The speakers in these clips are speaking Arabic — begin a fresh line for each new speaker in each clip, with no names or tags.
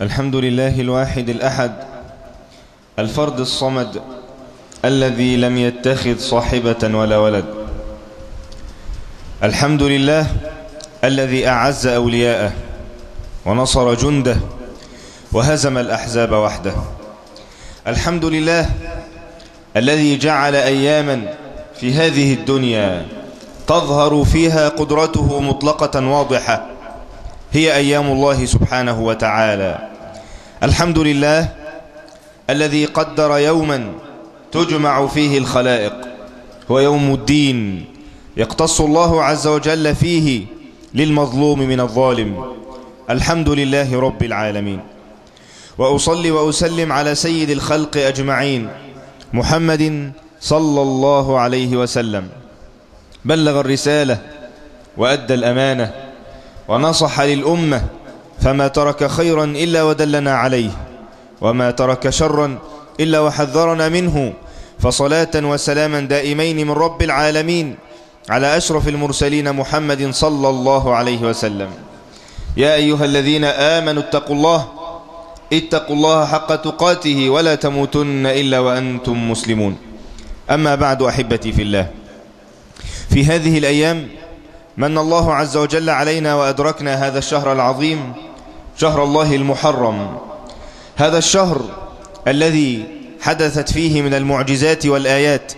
الحمد لله الواحد الأحد الفرد الصمد الذي لم يتخذ صاحبة ولا ولد. الحمد لله الذي أعز أولياءه ونصر جنده وهزم الأحزاب وحده. الحمد لله الذي جعل أياما في هذه الدنيا تظهر فيها قدرته مطلقة واضحة هي أيام الله سبحانه وتعالى. الحمد لله الذي قدر يوما تجمع فيه الخلائق هو يوم الدين يقتص الله عز وجل فيه للمظلوم من الظالم. الحمد لله رب العالمين. وأصلي وأسلم على سيد الخلق أجمعين محمد صلى الله عليه وسلم. بلغ الرسالة وأدى الأمانة ونصح للأمة فما ترك خيرا إلا ودلنا عليه وما ترك شرا إلا وحذرنا منه. فصلاة وسلاما دائمين من رب العالمين على أشرف المرسلين محمد صلى الله عليه وسلم. يا أيها الذين آمنوا اتقوا الله اتقوا الله حق تقاته ولا تموتن إلا وأنتم مسلمون. أما بعد أحبتي في الله في هذه الأيام من الله عز وجل علينا وأدركنا هذا الشهر العظيم شهر الله المحرم. هذا الشهر الذي حدثت فيه من المعجزات والآيات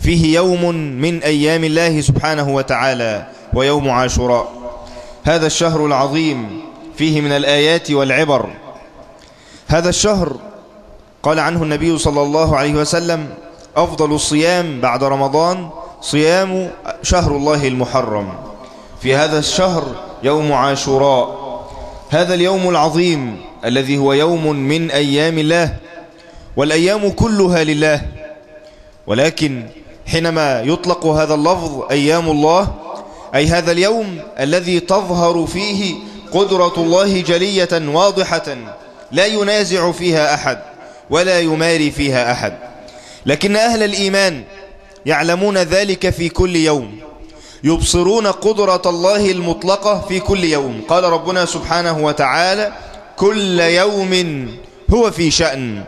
فيه يوم من أيام الله سبحانه وتعالى ويوم عاشوراء. هذا الشهر العظيم فيه من الآيات والعبر. هذا الشهر قال عنه النبي صلى الله عليه وسلم أفضل الصيام بعد رمضان صيام شهر الله المحرم. في هذا الشهر يوم عاشوراء. هذا اليوم العظيم الذي هو يوم من أيام الله والأيام كلها لله. ولكن حينما يطلق هذا اللفظ أيام الله أي هذا اليوم الذي تظهر فيه قدرة الله جلية واضحة لا ينازع فيها أحد ولا يماري فيها أحد. لكن أهل الإيمان يعلمون ذلك في كل يوم. يبصرون قدرة الله المطلقة في كل يوم. قال ربنا سبحانه وتعالى كل يوم هو في شأن.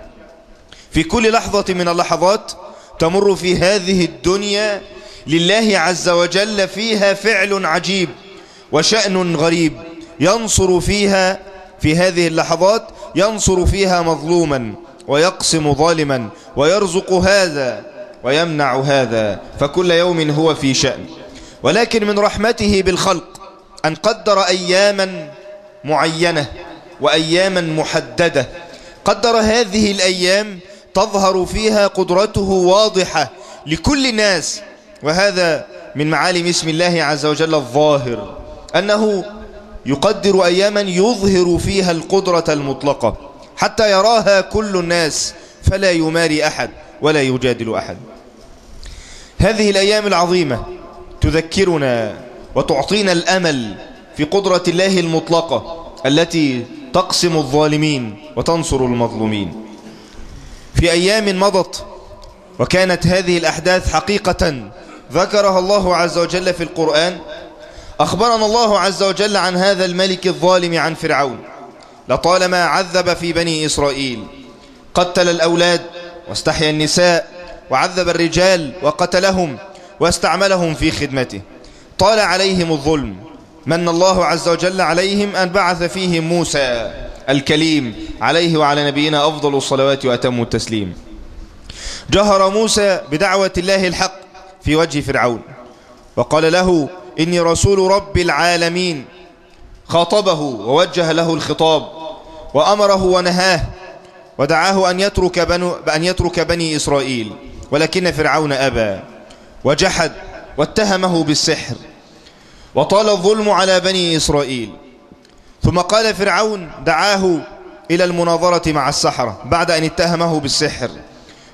في كل لحظة من اللحظات تمر في هذه الدنيا لله عز وجل فيها فعل عجيب وشأن غريب ينصر فيها في هذه اللحظات ينصر فيها مظلوما ويقسم ظالما ويرزق هذا ويمنع هذا. فكل يوم هو في شأن. ولكن من رحمته بالخلق أن قدر أياما معينة وأياما محددة. قدر هذه الأيام تظهر فيها قدرته واضحة لكل الناس. وهذا من معالم اسم الله عز وجل الظاهر أنه يقدر أياما يظهر فيها القدرة المطلقة. حتى يراها كل الناس فلا يماري أحد ولا يجادل أحد. هذه الأيام العظيمة تذكرنا وتعطينا الأمل في قدرة الله المطلقة التي تقسم الظالمين وتنصر المظلومين. في أيام مضت وكانت هذه الأحداث حقيقة ذكرها الله عز وجل في القرآن أخبرنا الله عز وجل عن هذا الملك الظالم عن فرعون. لطالما عذب في بني إسرائيل قتل الأولاد واستحيا النساء وعذب الرجال وقتلهم واستعملهم في خدمته. طال عليهم الظلم من الله عز وجل عليهم أن بعث فيهم موسى الكليم عليه وعلى نبينا أفضل الصلوات وأتم التسليم. جهر موسى بدعوة الله الحق في وجه فرعون وقال له إني رسول رب العالمين خاطبه ووجه له الخطاب وأمره ونهاه ودعاه أن يترك, بنو أن يترك بني إسرائيل ولكن فرعون أبى. وجحد واتهمه بالسحر وطال الظلم على بني إسرائيل. ثم قال فرعون دعاه إلى المناظرة مع السحرة بعد أن اتهمه بالسحر.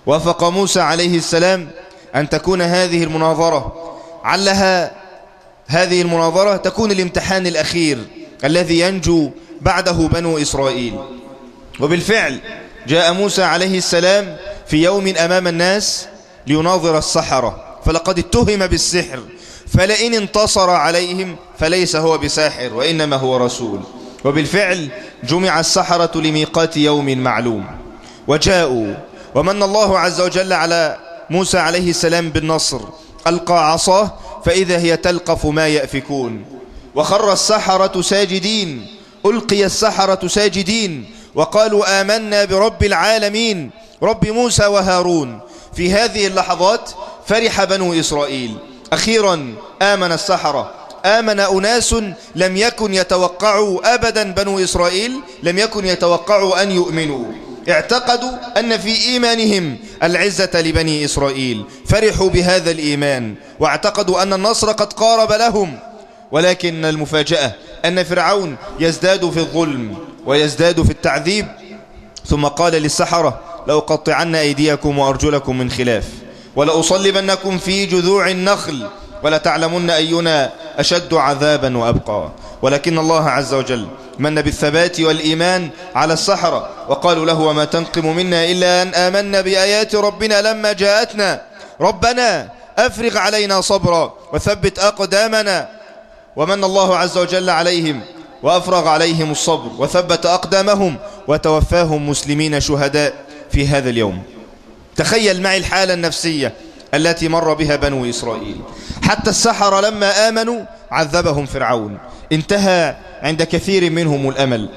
وافق موسى عليه السلام أن تكون هذه المناظرة علها هذه المناظرة تكون الامتحان الأخير الذي ينجو بعده بنو إسرائيل. وبالفعل جاء موسى عليه السلام في يوم أمام الناس ليناظر السحرة. فلقد اتهم بالسحر فلئن انتصر عليهم فليس هو بساحر وإنما هو رسول. وبالفعل جمع السحرة لميقات يوم معلوم. وجاءوا ومن الله عز وجل على موسى عليه السلام بالنصر ألقى عصاه فإذا هي تلقف ما يأفكون. وخر السحرة ساجدين ألقي السحرة ساجدين وقالوا آمنا برب العالمين رب موسى وهارون. في هذه اللحظات فرح بنو إسرائيل. أخيرا آمن السحرة. آمن أناس لم يكن يتوقعوا أبدا بنو إسرائيل لم يكن يتوقعوا أن يؤمنوا. اعتقدوا أن في إيمانهم العزة لبني إسرائيل. فرحوا بهذا الإيمان واعتقدوا أن النصر قد قارب لهم. ولكن المفاجأة أن فرعون يزداد في الظلم ويزداد في التعذيب. ثم قال للسحرة لأقطعن أيديكم وأرجلكم من خلاف. ولأصلبنكم في جذوع النخل ولتعلمن أينا أشد عذابا وأبقى. ولكن الله عز وجل من بالثبات والإيمان على السحرة وقالوا له وما تنقم منا إلا أن آمنا بآيات ربنا لما جاءتنا. ربنا أفرغ علينا صبرا وثبت أقدامنا. ومن الله عز وجل عليهم وأفرغ عليهم الصبر وثبت أقدامهم وتوفاهم مسلمين شهداء في هذا اليوم. تخيل معي الحالة النفسية التي مر بها بنو إسرائيل. حتى السحر لما آمنوا عذبهم فرعون. انتهى عند كثير منهم الأمل.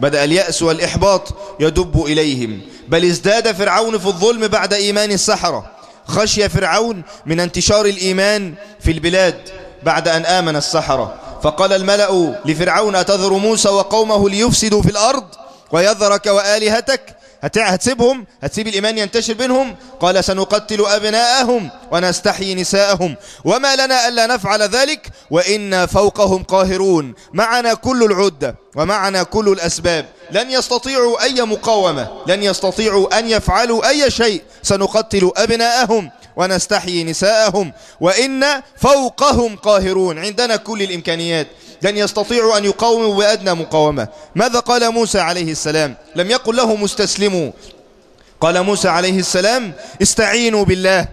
بدأ اليأس والإحباط يدب إليهم. بل ازداد فرعون في الظلم بعد إيمان السحرة. خشي فرعون من انتشار الإيمان في البلاد بعد أن آمن السحرة. فقال الملأ لفرعون أتذر موسى وقومه ليفسدوا في الأرض ويذرك وآلهتك؟ هتسيبهم؟ هتسيب الإيمان ينتشر بينهم؟ قال سنقتل أبناءهم ونستحيي نساءهم. وما لنا ألا نفعل ذلك وإنا فوقهم قاهرون. معنا كل العدة ومعنا كل الأسباب. لن يستطيعوا أي مقاومة لن يستطيعوا أن يفعلوا أي شيء. سنقتل أبناءهم ونستحيي نساءهم وإن فوقهم قاهرون. عندنا كل الإمكانيات. لن يستطيعوا أن يقاوموا بأدنى مقاومة. ماذا قال موسى عليه السلام؟ لم يقل له مستسلموا قال موسى عليه السلام استعينوا بالله.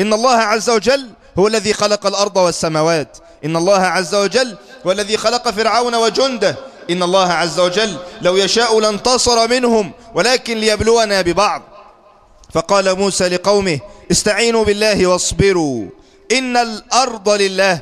إن الله عز وجل هو الذي خلق الأرض والسماوات. إن الله عز وجل هو الذي خلق فرعون وجنده. إن الله عز وجل لو يشاء لانتصر منهم ولكن ليبلونا ببعض. فقال موسى لقومه استعينوا بالله واصبروا. إن الأرض لله.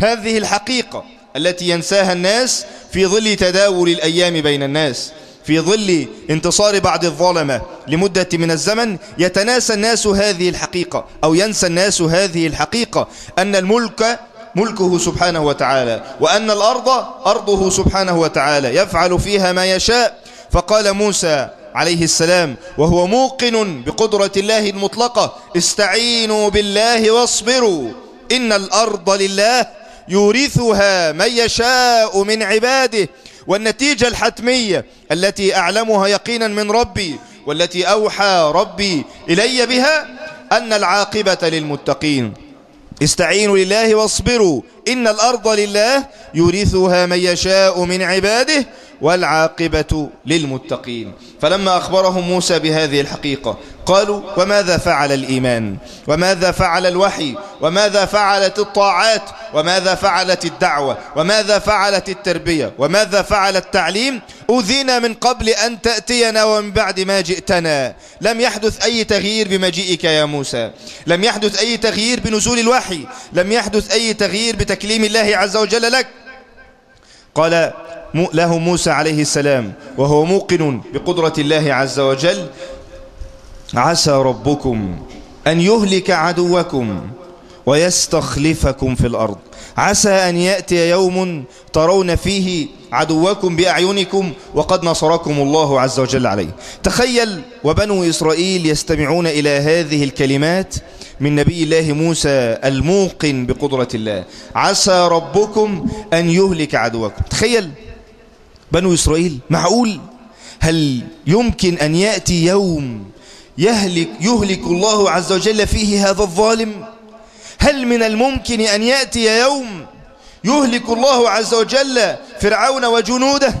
هذه الحقيقة. التي ينساها الناس في ظل تداول الأيام بين الناس في ظل انتصار بعض الظلمة لمدة من الزمن يتناسى الناس هذه الحقيقة أو ينسى الناس هذه الحقيقة أن الملك ملكه سبحانه وتعالى وأن الأرض أرضه سبحانه وتعالى يفعل فيها ما يشاء. فقال موسى عليه السلام وهو موقن بقدرة الله المطلقة استعينوا بالله واصبروا إن الأرض لله يورثها من يشاء من عباده. والنتيجة الحتمية التي أعلمها يقينا من ربي والتي أوحى ربي إلي بها أن العاقبة للمتقين. استعينوا لله واصبروا. إن الأرض لله يورثها من يشاء من عباده والعاقبة للمتقين. فلما أخبرهم موسى بهذه الحقيقة قالوا وماذا فعل الإيمان؟ وماذا فعل الوحي؟ وماذا فعلت الطاعات؟ وماذا فعلت الدعوة؟ وماذا فعلت التربية؟ وماذا فعل التعليم؟ أذينا من قبل أن تأتينا ومن بعد ما جئتنا. لم يحدث أي تغيير بمجيئك يا موسى. لم يحدث أي تغيير بنزول الوحي. لم يحدث أي تغيير بتكليم الله عز وجل لك. قال له موسى عليه السلام وهو موقن بقدرة الله عز وجل. عسى ربكم أن يهلك عدوكم ويستخلفكم في الأرض. عسى أن يأتي يوم ترون فيه عدوكم بأعينكم وقد نصركم الله عز وجل عليه. تخيل وبنو إسرائيل يستمعون إلى هذه الكلمات من نبي الله موسى الموقن بقدرة الله. عسى ربكم أن يهلك عدوكم. تخيل بنو إسرائيل. معقول؟ هل يمكن أن يأتي يوم يهلك, يهلك الله عز وجل فيه هذا الظالم؟ هل من الممكن أن يأتي يوم يهلك الله عز وجل فرعون وجنوده؟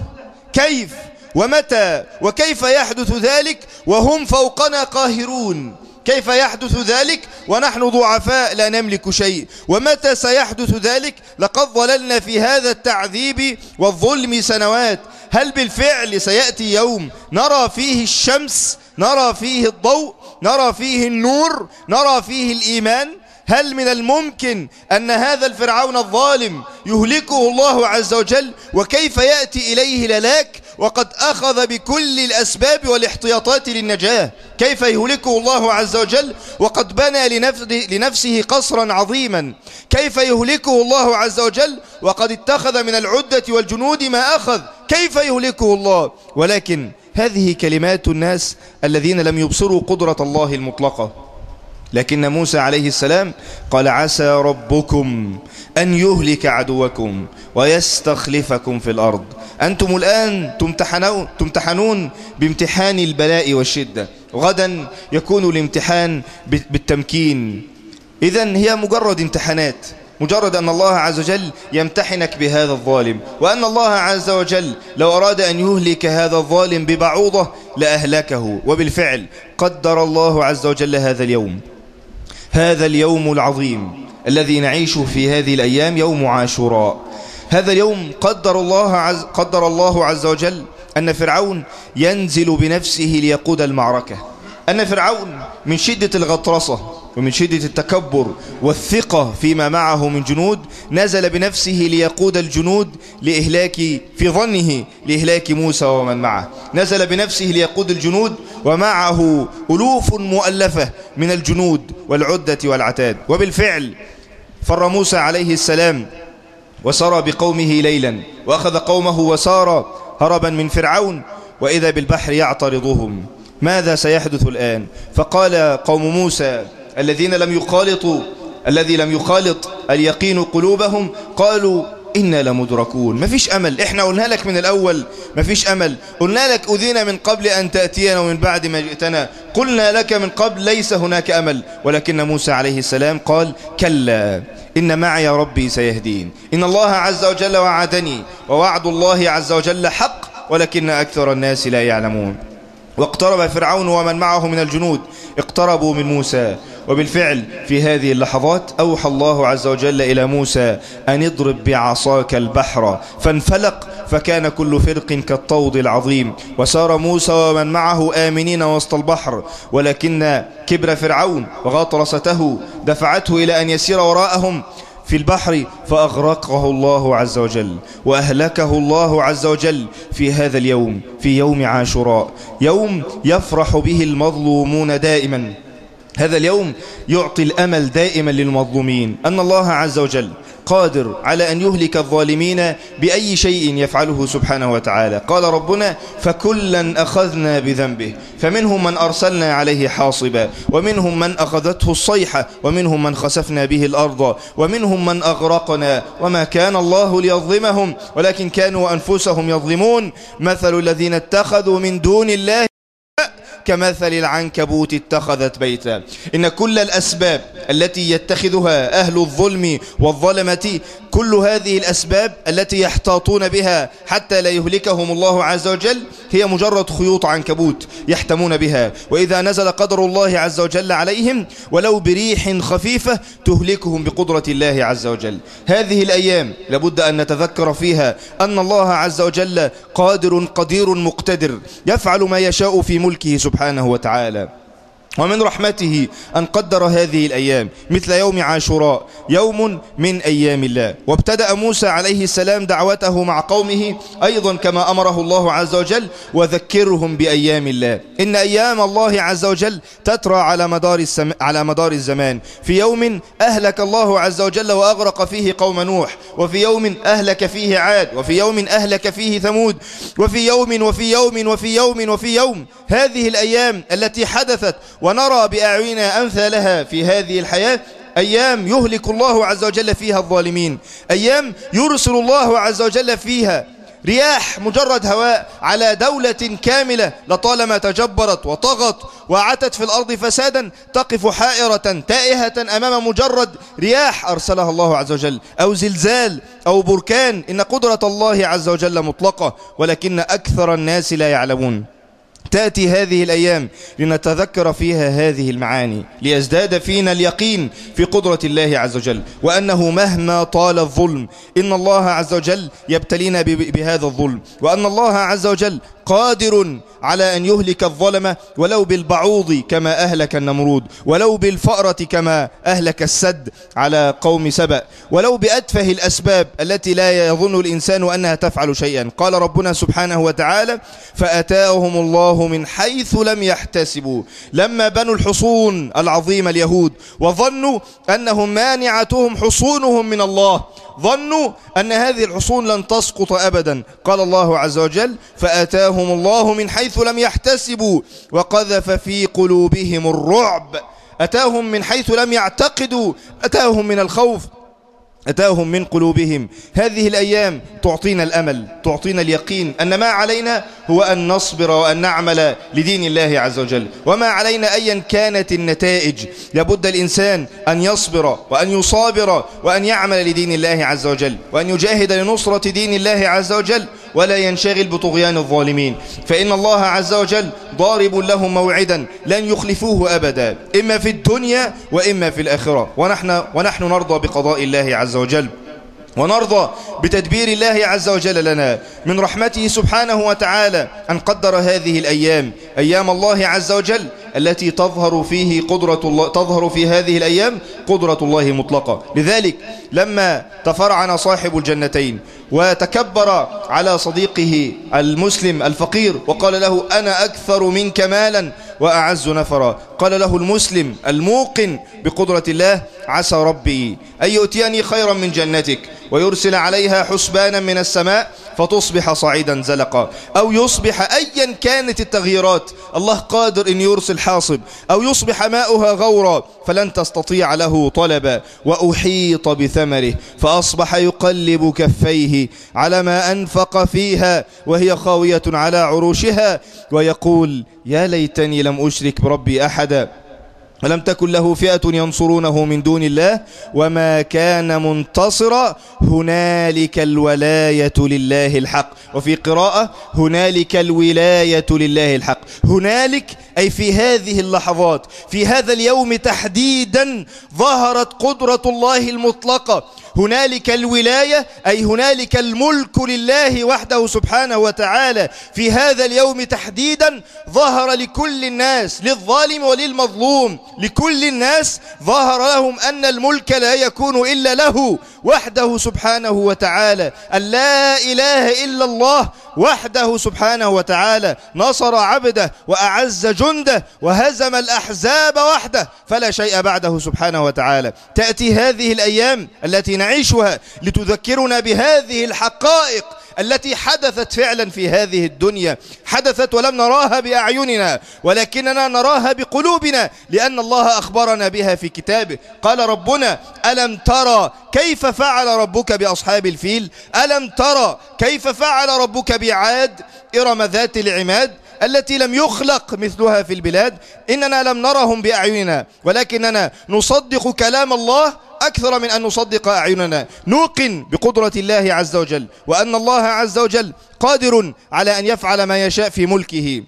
كيف؟ ومتى؟ وكيف يحدث ذلك؟ وهم فوقنا قاهرون. كيف يحدث ذلك؟ ونحن ضعفاء لا نملك شيء. ومتى سيحدث ذلك؟ لقد ظللنا في هذا التعذيب والظلم سنوات. هل بالفعل سيأتي يوم نرى فيه الشمس نرى فيه الضوء نرى فيه النور نرى فيه الإيمان؟ هل من الممكن أن هذا الفرعون الظالم يهلكه الله عز وجل وكيف يأتي إليه للاك وقد أخذ بكل الأسباب والاحتياطات للنجاة؟ كيف يهلكه الله عز وجل وقد بنى لنفسه قصرا عظيما؟ كيف يهلكه الله عز وجل وقد اتخذ من العدة والجنود ما أخذ؟ كيف يهلكه الله؟ ولكن هذه كلمات الناس الذين لم يبصروا قدرة الله المطلقة. لكن موسى عليه السلام قال عسى ربكم أن يهلك عدوكم ويستخلفكم في الأرض. أنتم الآن تمتحنون, تمتحنون بامتحان البلاء والشدة. غدا يكون الامتحان بالتمكين. إذا هي مجرد امتحانات. مجرد أن الله عز وجل يمتحنك بهذا الظالم. وأن الله عز وجل لو أراد أن يهلك هذا الظالم ببعوضة لأهلكه. وبالفعل قدر الله عز وجل هذا اليوم. هذا اليوم العظيم الذي نعيش في هذه الأيام يوم عاشوراء. هذا اليوم قدر الله عز, قدر الله عز وجل أن فرعون ينزل بنفسه ليقود المعركة. أن فرعون من شدة الغطرسة ومن شدة التكبر والثقة فيما معه من جنود نزل بنفسه ليقود الجنود لإهلاك في ظنه لإهلاك موسى ومن معه. نزل بنفسه ليقود الجنود ومعه ألوف مؤلفة من الجنود والعدة والعتاد. وبالفعل فر موسى عليه السلام وسار بقومه ليلا وأخذ قومه وسار هربا من فرعون وإذا بالبحر يعترضهم. ماذا سيحدث الآن؟ فقال قوم موسى الذين لم يخالطوا الذي لم يخالط اليقين قلوبهم قالوا إنا لمدركون. مفيش أمل. إحنا قلنا لك من الأول مفيش أمل. قلنا لك أذينا من قبل أن تأتينا ومن بعد ما جئتنا. قلنا لك من قبل ليس هناك أمل. ولكن موسى عليه السلام قال كلا إن معي ربي سيهدين. إن الله عز وجل وعدني ووعد الله عز وجل حق ولكن أكثر الناس لا يعلمون. واقترب فرعون ومن معه من الجنود. اقتربوا من موسى. وبالفعل في هذه اللحظات أوحى الله عز وجل إلى موسى أن اضرب بعصاك البحر فانفلق فكان كل فرق كالطود العظيم وسار موسى ومن معه آمنين وسط البحر ولكن كبر فرعون وغطرسته دفعته إلى أن يسير وراءهم في البحر فأغرقه الله عز وجل وأهلكه الله عز وجل في هذا اليوم في يوم عاشوراء يوم يفرح به المظلومون دائما هذا اليوم يعطي الأمل دائما للمظلومين أن الله عز وجل قادر على أن يهلك الظالمين بأي شيء يفعله سبحانه وتعالى. قال ربنا فكلا أخذنا بذنبه. فمنهم من أرسلنا عليه حاصبا ومنهم من أخذته الصيحة ومنهم من خسفنا به الأرض ومنهم من أغرقنا. وما كان الله ليظلمهم ولكن كانوا أنفسهم يظلمون. مثل الذين اتخذوا من دون الله كمثل العنكبوت اتخذت بيتا. إن كل الأسباب التي يتخذها أهل الظلم والظلمة كل هذه الأسباب التي يحتاطون بها حتى لا يهلكهم الله عز وجل هي مجرد خيوط عنكبوت يحتمون بها. وإذا نزل قدر الله عز وجل عليهم ولو بريح خفيفة تهلكهم بقدرة الله عز وجل. هذه الأيام لابد أن نتذكر فيها أن الله عز وجل قادر قدير مقتدر يفعل ما يشاء في ملكه سبحانه وتعالى. ومن رحمته أن قدر هذه الأيام مثل يوم عاشوراء يوم من أيام الله. وابتدأ موسى عليه السلام دعوته مع قومه أيضا كما أمره الله عز وجل وذكرهم بأيام الله. إن أيام الله عز وجل تترى على مدار, السم... على مدار الزمان. في يوم أهلك الله عز وجل وأغرق فيه قوم نوح وفي يوم أهلك فيه عاد وفي يوم أهلك فيه ثمود وفي يوم وفي يوم وفي يوم وفي يوم. هذه الأيام التي حدثت ونرى بأعيننا أمثالها في هذه الحياة أيام يهلك الله عز وجل فيها الظالمين أيام يرسل الله عز وجل فيها رياح مجرد هواء على دولة كاملة لطالما تجبرت وطغت وعتت في الأرض فسادا تقف حائرة تائهة أمام مجرد رياح أرسلها الله عز وجل أو زلزال أو بركان إن قدرة الله عز وجل مطلقة ولكن أكثر الناس لا يعلمون. تأتي هذه الأيام لنتذكر فيها هذه المعاني ليزداد فينا اليقين في قدرة الله عز وجل وأنه مهما طال الظلم إن الله عز وجل يبتلينا بهذا الظلم وأن الله عز وجل قادر على أن يهلك الظلمة ولو بالبعوض كما أهلك النمرود ولو بالفأرة كما أهلك السد على قوم سبأ ولو بأتفه الأسباب التي لا يظن الإنسان أنها تفعل شيئا. قال ربنا سبحانه وتعالى فأتاهم الله من حيث لم يحتسبوا لما بنوا الحصون العظيمة اليهود وظنوا أنهم مانعتهم حصونهم من الله ظنوا أن هذه الحصون لن تسقط أبدا. قال الله عز وجل فأتاهم الله من حيث لم يحتسبوا وقذف في قلوبهم الرعب. أتاهم من حيث لم يعتقدوا. أتاهم من الخوف. أتاهم من قلوبهم. هذه الأيام تعطينا الأمل تعطينا اليقين أن ما علينا هو أن نصبر وأن نعمل لدين الله عز وجل. وما علينا أيا كانت النتائج. لابد الإنسان أن يصبر وأن يصابر وأن يعمل لدين الله عز وجل. وأن يجاهد لنصرة دين الله عز وجل. ولا ينشغل بطغيان الظالمين. فإن الله عز وجل ضارب لهم موعدا لن يخلفوه أبدا إما في الدنيا وإما في الآخرة. ونحن, ونحن نرضى بقضاء الله عز وجل. ونرضى بتدبير الله عز وجل لنا من رحمته سبحانه وتعالى أن قدر هذه الأيام أيام الله عز وجل التي تظهر فيه قدرة الله تظهر في هذه الأيام قدرة الله مطلقة. لذلك لما تفرعن صاحب الجنتين وتكبر على صديقه المسلم الفقير وقال له أنا أكثر منك مالا وأعز نفرا. قال له المسلم الموقن بقدرة الله عسى ربي أن يؤتيني خيرا من جنتك ويرسل عليها حسبانا من السماء فتصبح صعيدا زلقا. أو يصبح أيا كانت التغييرات. الله قادر أن يرسل حاصب. أو يصبح ماؤها غورا. فلن تستطيع له طلبا. وأحيط بثمره. فأصبح يقلب كفيه. على ما أنفق فيها. وهي خاوية على عروشها. ويقول يا ليتني لم أشرك بربي أحدا. ولم تكن له فئة ينصرونه من دون الله وما كان منتصرا هنالك الولاية لله الحق. وفي قراءة هنالك الولاية لله الحق. هنالك أي في هذه اللحظات في هذا اليوم تحديدا ظهرت قدرة الله المطلقة. هنالك الولاية أي هنالك الملك لله وحده سبحانه وتعالى في هذا اليوم تحديدا ظهر لكل الناس للظالم وللمظلوم لكل الناس ظهر لهم أن الملك لا يكون إلا له. وحده سبحانه وتعالى. أن لا إله إلا الله وحده سبحانه وتعالى. نصر عبده وأعز جنده وهزم الأحزاب وحده. فلا شيء بعده سبحانه وتعالى. تأتي هذه الأيام التي نعيشها لتذكرنا بهذه الحقائق التي حدثت فعلا في هذه الدنيا حدثت ولم نراها بأعيننا ولكننا نراها بقلوبنا لأن الله أخبرنا بها في كتابه. قال ربنا ألم ترى كيف فعل ربك بأصحاب الفيل؟ ألم ترى كيف فعل ربك بعاد؟ إرم ذات العماد. التي لم يخلق مثلها في البلاد إننا لم نرهم بأعيننا ولكننا نصدق كلام الله أكثر من أن نصدق أعيننا. نوقن بقدرة الله عز وجل وأن الله عز وجل قادر على أن يفعل ما يشاء في ملكه.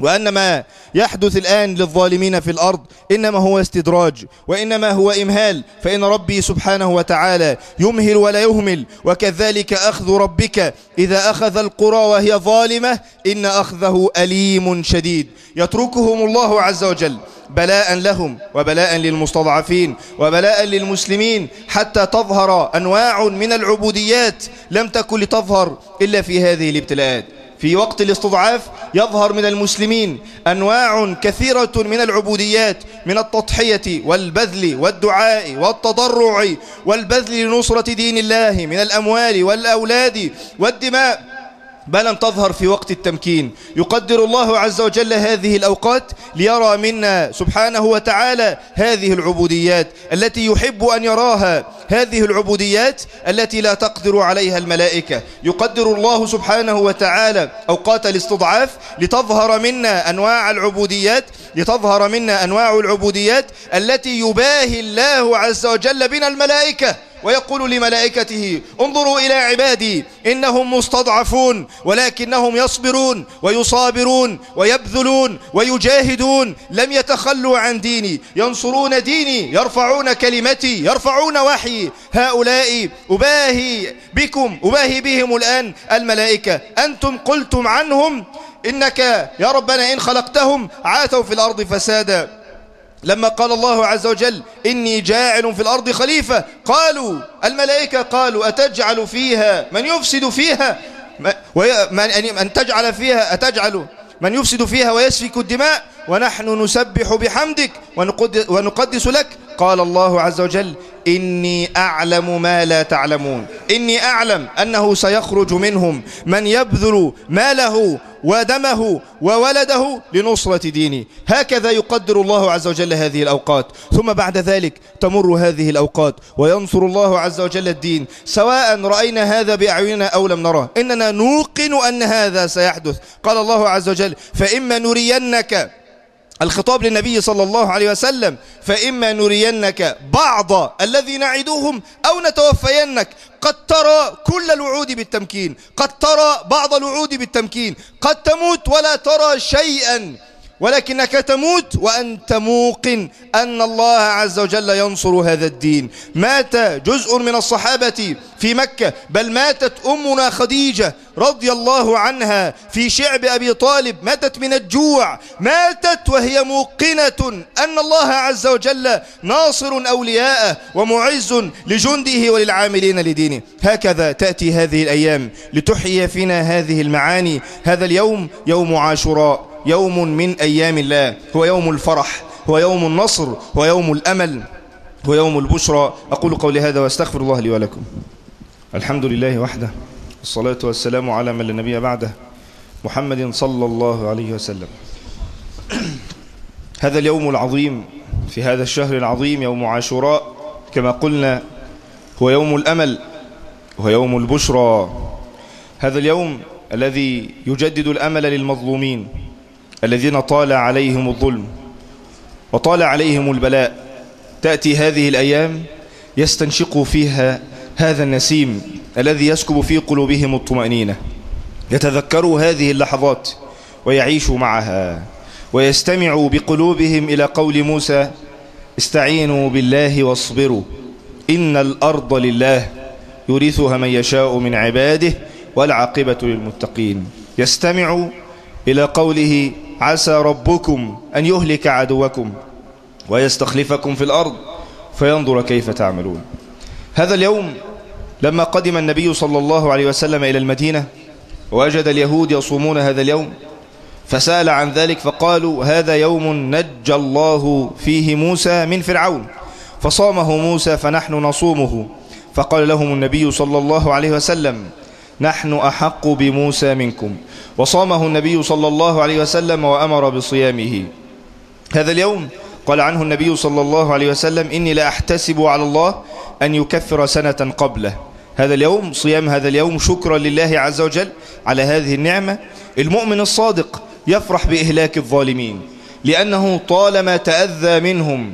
وأن ما يحدث الآن للظالمين في الأرض إنما هو استدراج وإنما هو إمهال فإن ربي سبحانه وتعالى يمهل ولا يهمل وكذلك أخذ ربك إذا أخذ القرى وهي ظالمة إن أخذه أليم شديد. يتركهم الله عز وجل بلاء لهم وبلاء للمستضعفين وبلاء للمسلمين حتى تظهر أنواع من العبوديات لم تكن لتظهر إلا في هذه الابتلاءات. في وقت الاستضعاف يظهر من المسلمين أنواع كثيرة من العبوديات من التضحية والبذل والدعاء والتضرع والبذل لنصرة دين الله من الأموال والأولاد والدماء بل أن تظهر في وقت التمكين. يقدر الله عز وجل هذه الأوقات ليرى منا سبحانه وتعالى هذه العبوديات التي يحب أن يراها. هذه العبوديات التي لا تقدر عليها الملائكة. يقدر الله سبحانه وتعالى أوقات الاستضعاف لتظهر منا أنواع العبوديات لتظهر منا أنواع العبوديات التي يباهي الله عز وجل بنا الملائكة. ويقول لملائكته انظروا إلى عبادي إنهم مستضعفون ولكنهم يصبرون ويصابرون ويبذلون ويجاهدون لم يتخلوا عن ديني ينصرون ديني يرفعون كلمتي يرفعون وحي. هؤلاء أباهي بكم أباهي بهم الآن الملائكة. أنتم قلتم عنهم؟ إنك يا ربنا إن خلقتهم عاتوا في الأرض فسادا. لما قال الله عز وجل إني جاعل في الأرض خليفة. قالوا الملائكة قالوا أتجعل فيها من يفسد فيها؟ من تجعل فيها أتجعل؟ من يفسد فيها ويسفك الدماء؟ ونحن نسبح بحمدك ونقدس لك. قال الله عز وجل إني أعلم ما لا تعلمون. إني أعلم أنه سيخرج منهم من يبذل ماله ودمه وولده لنصرة ديني. هكذا يقدر الله عز وجل هذه الأوقات. ثم بعد ذلك تمر هذه الأوقات وينصر الله عز وجل الدين. سواء رأينا هذا بأعيننا أو لم نره. إننا نوقن أن هذا سيحدث. قال الله عز وجل فإما نرينك الخطاب للنبي صلى الله عليه وسلم فإما نرينك بعض الذي نعدوهم أو نتوفينك. قد ترى كل الوعود بالتمكين قد ترى بعض الوعود بالتمكين قد تموت ولا ترى شيئا. ولكنك تموت وأنت موقن أن الله عز وجل ينصر هذا الدين. مات جزء من الصحابة في مكة بل ماتت أمنا خديجة رضي الله عنها في شعب أبي طالب ماتت من الجوع. ماتت وهي موقنة أن الله عز وجل ناصر أولياءه ومعز لجنده وللعاملين لدينه. هكذا تأتي هذه الأيام لتحيي فينا هذه المعاني. هذا اليوم يوم عاشوراء. يوم من أيام الله هو يوم الفرح هو يوم النصر هو يوم الأمل هو يوم البشرى. أقول قولي هذا وأستغفر الله لي ولكم. الحمد لله وحده والصلاة والسلام على من النبي بعده محمد صلى الله عليه وسلم. هذا اليوم العظيم في هذا الشهر العظيم يوم عاشوراء كما قلنا هو يوم الأمل هو يوم البشرى. هذا اليوم الذي يجدد الأمل للمظلومين. الذين طال عليهم الظلم وطال عليهم البلاء. تأتي هذه الأيام يستنشق فيها هذا النسيم الذي يسكب في قلوبهم الطمأنينة. يتذكروا هذه اللحظات ويعيشوا معها ويستمعوا بقلوبهم إلى قول موسى استعينوا بالله واصبروا إن الأرض لله يورثها من يشاء من عباده والعاقبة للمتقين. يستمع إلى قوله عسى ربكم أن يهلك عدوكم ويستخلفكم في الأرض فينظر كيف تعملون. هذا اليوم لما قدم النبي صلى الله عليه وسلم إلى المدينة وجد اليهود يصومون هذا اليوم فسأل عن ذلك فقالوا هذا يوم نجى الله فيه موسى من فرعون فصامه موسى فنحن نصومه. فقال لهم النبي صلى الله عليه وسلم نحن أحق بموسى منكم. وصامه النبي صلى الله عليه وسلم وأمر بصيامه. هذا اليوم قال عنه النبي صلى الله عليه وسلم إني لا أحتسب على الله أن يكفر سنة قبله. هذا اليوم صيام هذا اليوم شكرا لله عز وجل على هذه النعمة. المؤمن الصادق يفرح بإهلاك الظالمين لأنه طالما تأذى منهم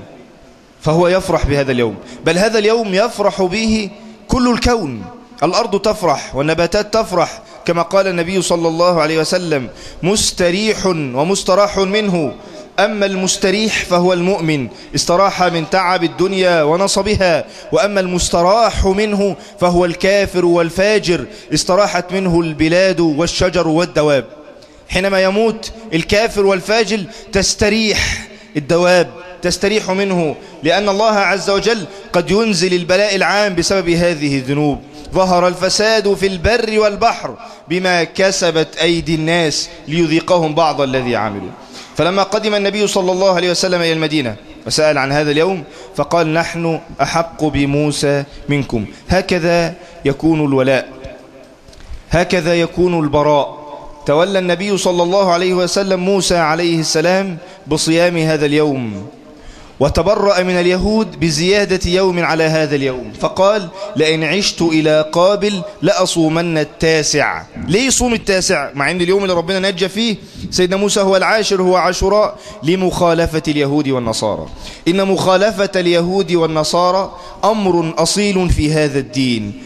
فهو يفرح بهذا اليوم. بل هذا اليوم يفرح به كل الكون. الأرض تفرح والنباتات تفرح كما قال النبي صلى الله عليه وسلم مستريح ومستراح منه. أما المستريح فهو المؤمن استراح من تعب الدنيا ونصبها. وأما المستراح منه فهو الكافر والفاجر استراحت منه البلاد والشجر والدواب. حينما يموت الكافر والفاجر تستريح الدواب تستريح منه لأن الله عز وجل قد ينزل البلاء العام بسبب هذه الذنوب. ظهر الفساد في البر والبحر بما كسبت أيدي الناس ليذيقهم بعض الذي عملوا. فلما قدم النبي صلى الله عليه وسلم إلى المدينة وسأل عن هذا اليوم فقال نحن أحق بموسى منكم. هكذا يكون الولاء. هكذا يكون البراء. تولى النبي صلى الله عليه وسلم موسى عليه السلام بصيام هذا اليوم. وتبرأ من اليهود بزيادة يوم على هذا اليوم. فقال لئن عشت إلى قابل لأصومن التاسع. ليه يصوم التاسع؟ مع أن اليوم اللي ربنا نجى فيه سيدنا موسى هو العاشر هو عاشوراء لمخالفة اليهود والنصارى. إن مخالفة اليهود والنصارى أمر أصيل في هذا الدين.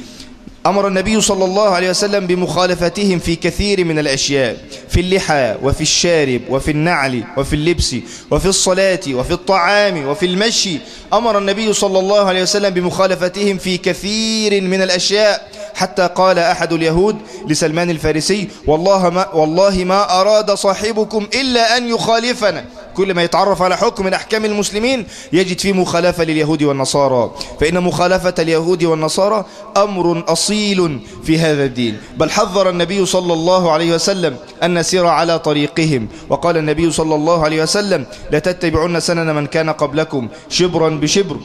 أمر النبي صلى الله عليه وسلم بمخالفتهم في كثير من الأشياء. في اللحى وفي الشارب وفي النعل وفي اللبس وفي الصلاة وفي الطعام وفي المشي. أمر النبي صلى الله عليه وسلم بمخالفتهم في كثير من الأشياء. حتى قال أحد اليهود لسلمان الفارسي والله ما, والله ما أراد صاحبكم إلا أن يخالفنا. كل ما يتعرف على حكم من أحكام المسلمين يجد فيه مخالفة لليهود والنصارى. فإن مخالفة اليهود والنصارى أمر أصيل في هذا الدين. بل حذر النبي صلى الله عليه وسلم أن نسير على طريقهم. وقال النبي صلى الله عليه وسلم لتتبعون سنن من كان قبلكم شبرا بشبر.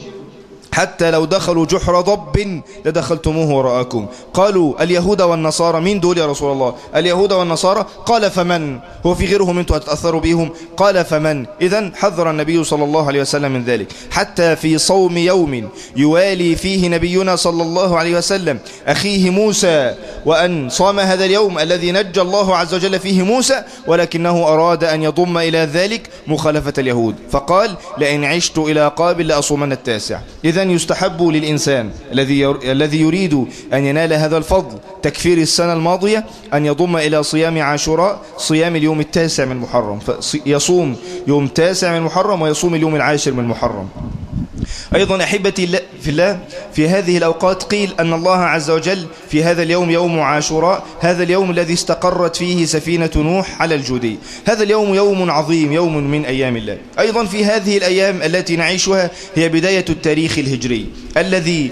حتى لو دخلوا جحر ضب لدخلتموه وراءكم قالوا اليهود والنصارى مين دول يا رسول الله؟ اليهود والنصارى؟ قال فمن؟ هو في غيرهم أنتوا هتتأثروا بهم قال فمن؟ إذا حذر النبي صلى الله عليه وسلم من ذلك. حتى في صوم يوم يوالي فيه نبينا صلى الله عليه وسلم أخيه موسى وأن صام هذا اليوم الذي نجى الله عز وجل فيه موسى ولكنه أراد أن يضم إلى ذلك مخالفة اليهود. فقال لئن عشت إلى قابل لأصومن التاسع. إذا يستحب للإنسان الذي الذي يريد أن ينال هذا الفضل تكفير السنة الماضية أن يضم إلى صيام عاشوراء صيام اليوم التاسع من محرم يصوم يوم تاسع من محرم ويصوم اليوم العاشر من محرم. أيضا أحبتي في الله في هذه الأوقات قيل أن الله عز وجل في هذا اليوم يوم عاشوراء هذا اليوم الذي استقرت فيه سفينة نوح على الجودي. هذا اليوم يوم عظيم يوم من أيام الله. أيضا في هذه الأيام التي نعيشها هي بداية التاريخ الهجري الذي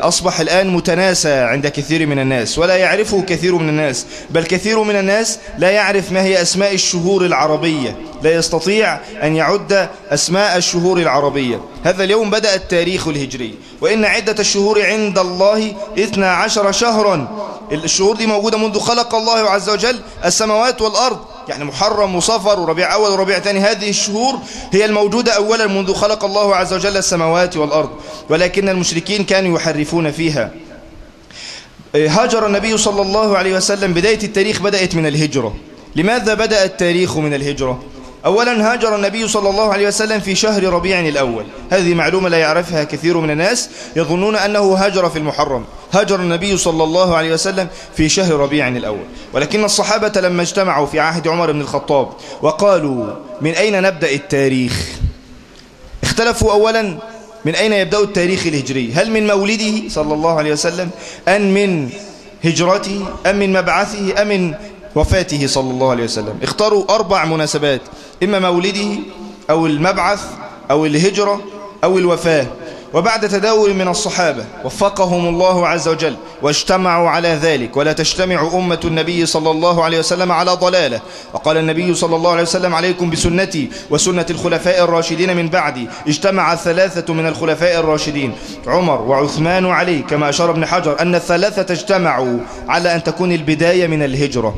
أصبح الآن متناسى عند كثير من الناس ولا يعرفه كثير من الناس بل كثير من الناس لا يعرف ما هي أسماء الشهور العربية لا يستطيع أن يعد أسماء الشهور العربية. هذا اليوم بدأ التاريخ الهجري وإن عدة الشهور عند الله 12 شهرا. الشهور دي موجودة منذ خلق الله عز وجل السماوات والأرض. يعني محرم وصفر وربيع أول وربيع ثاني هذه الشهور هي الموجودة أولا منذ خلق الله عز وجل السماوات والأرض ولكن المشركين كانوا يحرفون فيها. هاجر النبي صلى الله عليه وسلم بداية التاريخ بدأت من الهجرة. لماذا بدأ التاريخ من الهجرة؟ أولا هاجر النبي صلى الله عليه وسلم في شهر ربيع الأول. هذه معلومة لا يعرفها كثير من الناس يظنون أنه هاجر في المحرم. هاجر النبي صلى الله عليه وسلم في شهر ربيع الأول. ولكن الصحابة لما اجتمعوا في عهد عمر بن الخطاب وقالوا من أين نبدأ التاريخ؟ اختلفوا أولا من أين يبدأ التاريخ الهجري؟ هل من مولده صلى الله عليه وسلم أم من هجرته أم من مبعثه أم من وفاته صلى الله عليه وسلم. اختاروا أربع مناسبات إما مولده أو المبعث أو الهجرة أو الوفاة. وبعد تداول من الصحابة وفقهم الله عز وجل واجتمعوا على ذلك. ولا تجتمع أمة النبي صلى الله عليه وسلم على ضلالة. وقال النبي صلى الله عليه وسلم عليكم بسنتي وسنة الخلفاء الراشدين من بعدي. اجتمع الثلاثة من الخلفاء الراشدين عمر وعثمان وعلي كما أشار ابن حجر أن الثلاثة اجتمعوا على أن تكون البداية من الهجرة.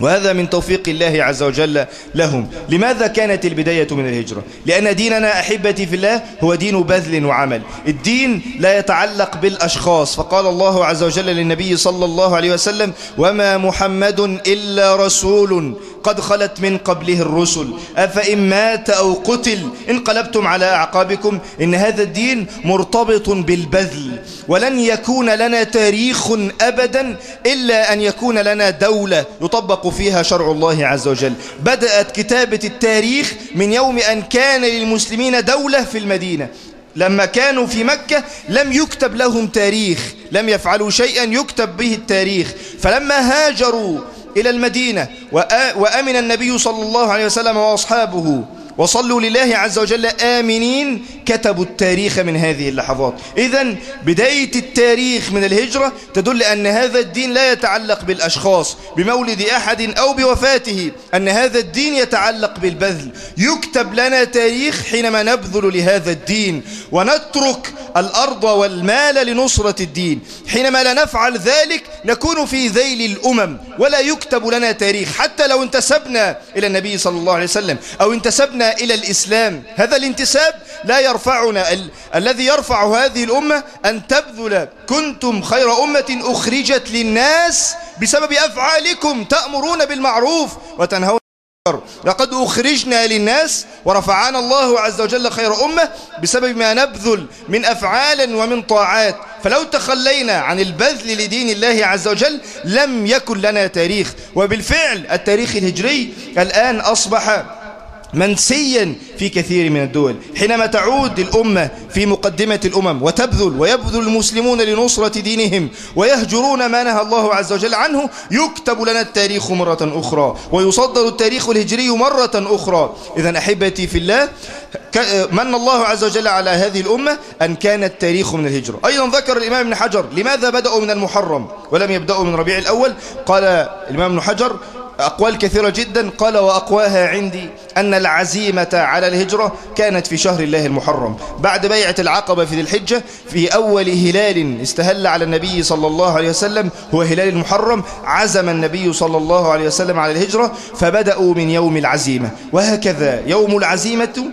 وهذا من توفيق الله عز وجل لهم. لماذا كانت البداية من الهجرة؟ لأن ديننا أحبتي في الله هو دين بذل وعمل. الدين لا يتعلق بالأشخاص. فقال الله عز وجل للنبي صلى الله عليه وسلم وما محمد إلا رسول قد خلت من قبله الرسل. أفإن مات أو قتل انقلبتم على أعقابكم. إن هذا الدين مرتبط بالبذل. ولن يكون لنا تاريخ أبدا إلا أن يكون لنا دولة يطبق فيها شرع الله عز وجل. بدأت كتابة التاريخ من يوم أن كان للمسلمين دولة في المدينة. لما كانوا في مكة لم يكتب لهم تاريخ لم يفعلوا شيئا يكتب به التاريخ. فلما هاجروا إلى المدينة وأمن النبي صلى الله عليه وسلم وأصحابه وصلوا لله عز وجل آمنين كتبوا التاريخ من هذه اللحظات. إذا بداية التاريخ من الهجرة تدل أن هذا الدين لا يتعلق بالأشخاص بمولد أحد أو بوفاته أن هذا الدين يتعلق بالبذل. يكتب لنا تاريخ حينما نبذل لهذا الدين ونترك الأرض والمال لنصرة الدين. حينما لا نفعل ذلك نكون في ذيل الأمم ولا يكتب لنا تاريخ. حتى لو انتسبنا إلى النبي صلى الله عليه وسلم أو انتسبنا
إلى الإسلام هذا الانتساب لا يرفعنا. ال الذي يرفع هذه الأمة أن تبذل. كنتم خير أمة أخرجت للناس بسبب أفعالكم تأمرون بالمعروف وتنهون لقد أخرجنا للناس ورفعنا الله عز وجل خير أمة بسبب ما نبذل من أفعال ومن طاعات. فلو تخلينا عن البذل لدين الله عز وجل لم يكن لنا تاريخ. وبالفعل التاريخ الهجري الآن أصبح منسيا في كثير من الدول. حينما تعود الأمة في مقدمة الأمم وتبذل ويبذل المسلمون لنصرة دينهم ويهجرون ما نهى الله عز وجل عنه يكتب لنا التاريخ مرة أخرى ويصدر التاريخ الهجري مرة أخرى. إذا أحبتي في الله من الله عز وجل على هذه الأمة أن كان التاريخ من الهجرة. أيضا ذكر الإمام ابن حجر لماذا بدأوا من المحرم ولم يبدأوا من ربيع الأول؟ قال الإمام ابن حجر أقوال كثيرة جدا. قال وأقواها عندي أن العزيمة على الهجرة كانت في شهر الله المحرم. بعد بيعة العقبة في ذي الحجة في أول هلال استهل على النبي صلى الله عليه وسلم هو هلال المحرم عزم النبي صلى الله عليه وسلم على الهجرة فبدأوا من يوم العزيمة. وهكذا يوم العزيمة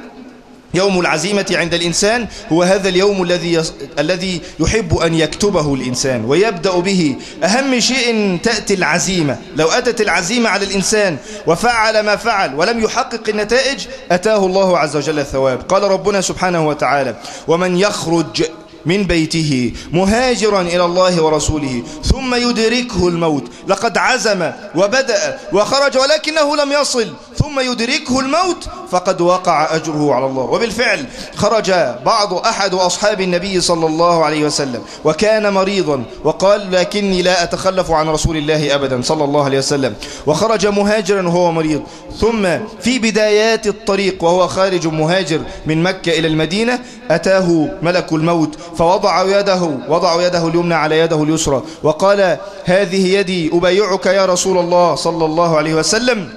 يوم العزيمة عند الإنسان هو هذا اليوم الذي. الذي يحب أن يكتبه الإنسان ويبدأ به أهم شيء تأتي العزيمة لو أتت العزيمة على الإنسان وفعل ما فعل ولم يحقق النتائج أتاه الله عز وجل الثواب قال ربنا سبحانه وتعالى ومن يخرج من بيته مهاجرا إلى الله ورسوله ثم يدركه الموت. لقد عزم وبدأ وخرج ولكنه لم يصل. ثم يدركه الموت فقد وقع أجره على الله. وبالفعل خرج بعض أحد أصحاب النبي صلى الله عليه وسلم وكان مريضا وقال لكني لا أتخلف عن رسول الله أبدا صلى الله عليه وسلم. وخرج مهاجرا وهو مريض. ثم في بدايات الطريق وهو خارج مهاجر من مكة إلى المدينة أتاه ملك الموت فوضع يده وضع يده اليمنى على يده اليسرى وقال هذه يدي أبايعك يا رسول الله صلى الله عليه وسلم.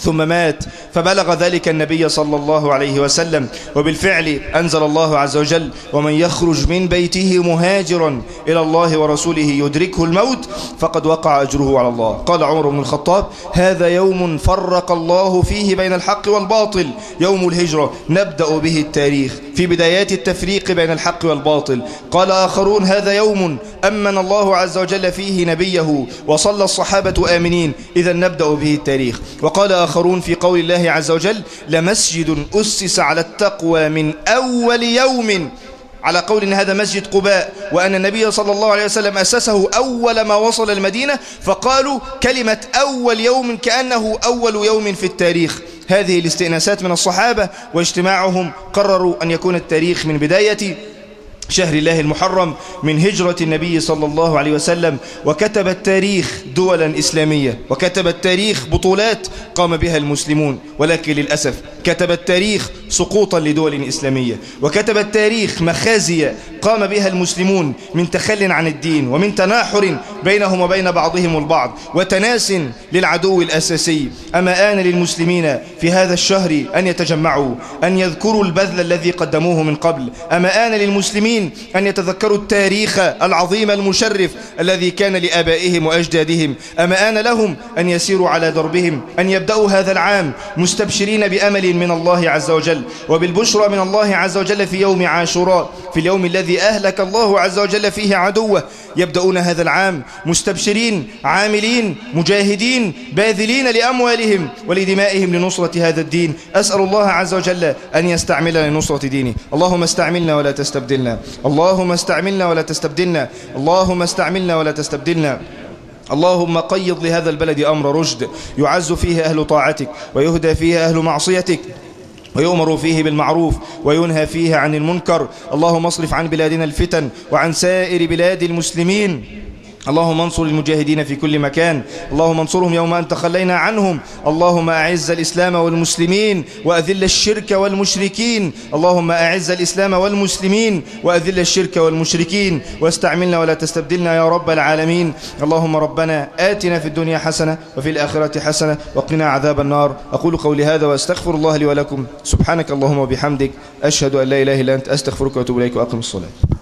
ثم مات فبلغ ذلك النبي صلى الله عليه وسلم. وبالفعل أنزل الله عز وجل ومن يخرج من بيته مهاجرا إلى الله ورسوله يدركه الموت فقد وقع أجره على الله. قال عمر بن الخطاب هذا يوم فرق الله فيه بين الحق والباطل يوم الهجرة نبدأ به التاريخ في بدايات التفريق بين الحق والباطل. قال آخرون هذا يوم أمن الله عز وجل فيه نبيه وصلى الصحابة آمنين إذا نبدأ به التاريخ. وقال في قول الله عز وجل لمسجد أسس على التقوى من أول يوم على قول إن هذا مسجد قباء وأن النبي صلى الله عليه وسلم أسسه أول ما وصل المدينة فقالوا كلمة أول يوم كأنه أول يوم في التاريخ. هذه الاستئناسات من الصحابة واجتماعهم قرروا أن يكون التاريخ من بداية شهر الله المحرم من هجرة النبي صلى الله عليه وسلم وكتب التاريخ دولا إسلامية وكتب التاريخ بطولات قام بها المسلمون ولكن للأسف كتب التاريخ سقوطا لدول إسلامية وكتب التاريخ مخازي قام بها المسلمون من تخل عن الدين ومن تناحر بينهم وبين بعضهم البعض وتناس للعدو الأساسي. أما آن للمسلمين في هذا الشهر أن يتجمعوا أن يذكروا البذل الذي قدموه من قبل أما آن للمسلمين أن يتذكروا التاريخ العظيم المشرف الذي كان لآبائهم وأجدادهم. أما آن لهم أن يسيروا على دربهم أن يبدأوا هذا العام مستبشرين بأمل من الله عز وجل. وبالبشرى من الله عز وجل في يوم عاشوراء في اليوم الذي أهلك الله عز وجل فيه عدوه يبدأون هذا العام مستبشرين عاملين مجاهدين باذلين لأموالهم ولدمائهم لنصرة هذا الدين. أسأل الله عز وجل أن يستعملنا لنصرة دينه. اللهم استعملنا ولا تستبدلنا. اللهم استعملنا ولا تستبدلنا. اللهم استعملنا ولا تستبدلنا. اللهم قيض لهذا البلد أمر رشد. يعز فيه أهل طاعتك ويهدى فيه أهل معصيتك. ويؤمر فيه بالمعروف وينهى فيه عن المنكر. اللهم اصرف عن بلادنا الفتن وعن سائر بلاد المسلمين. اللهم انصر المجاهدين في كل مكان. اللهم انصرهم يوم أن تخلينا عنهم. اللهم أعز الإسلام والمسلمين وأذل الشرك والمشركين. اللهم أعز الإسلام والمسلمين وأذل الشرك والمشركين. واستعملنا ولا تستبدلنا يا رب العالمين. اللهم ربنا آتنا في الدنيا حسنة وفي الآخرة حسنة وقنا عذاب النار. أقول قولي هذا وأستغفر الله لي ولكم. سبحانك اللهم وبحمدك. أشهد أن لا إله إلا أنت. أستغفرك وأتوب إليك وأقم الصلاة.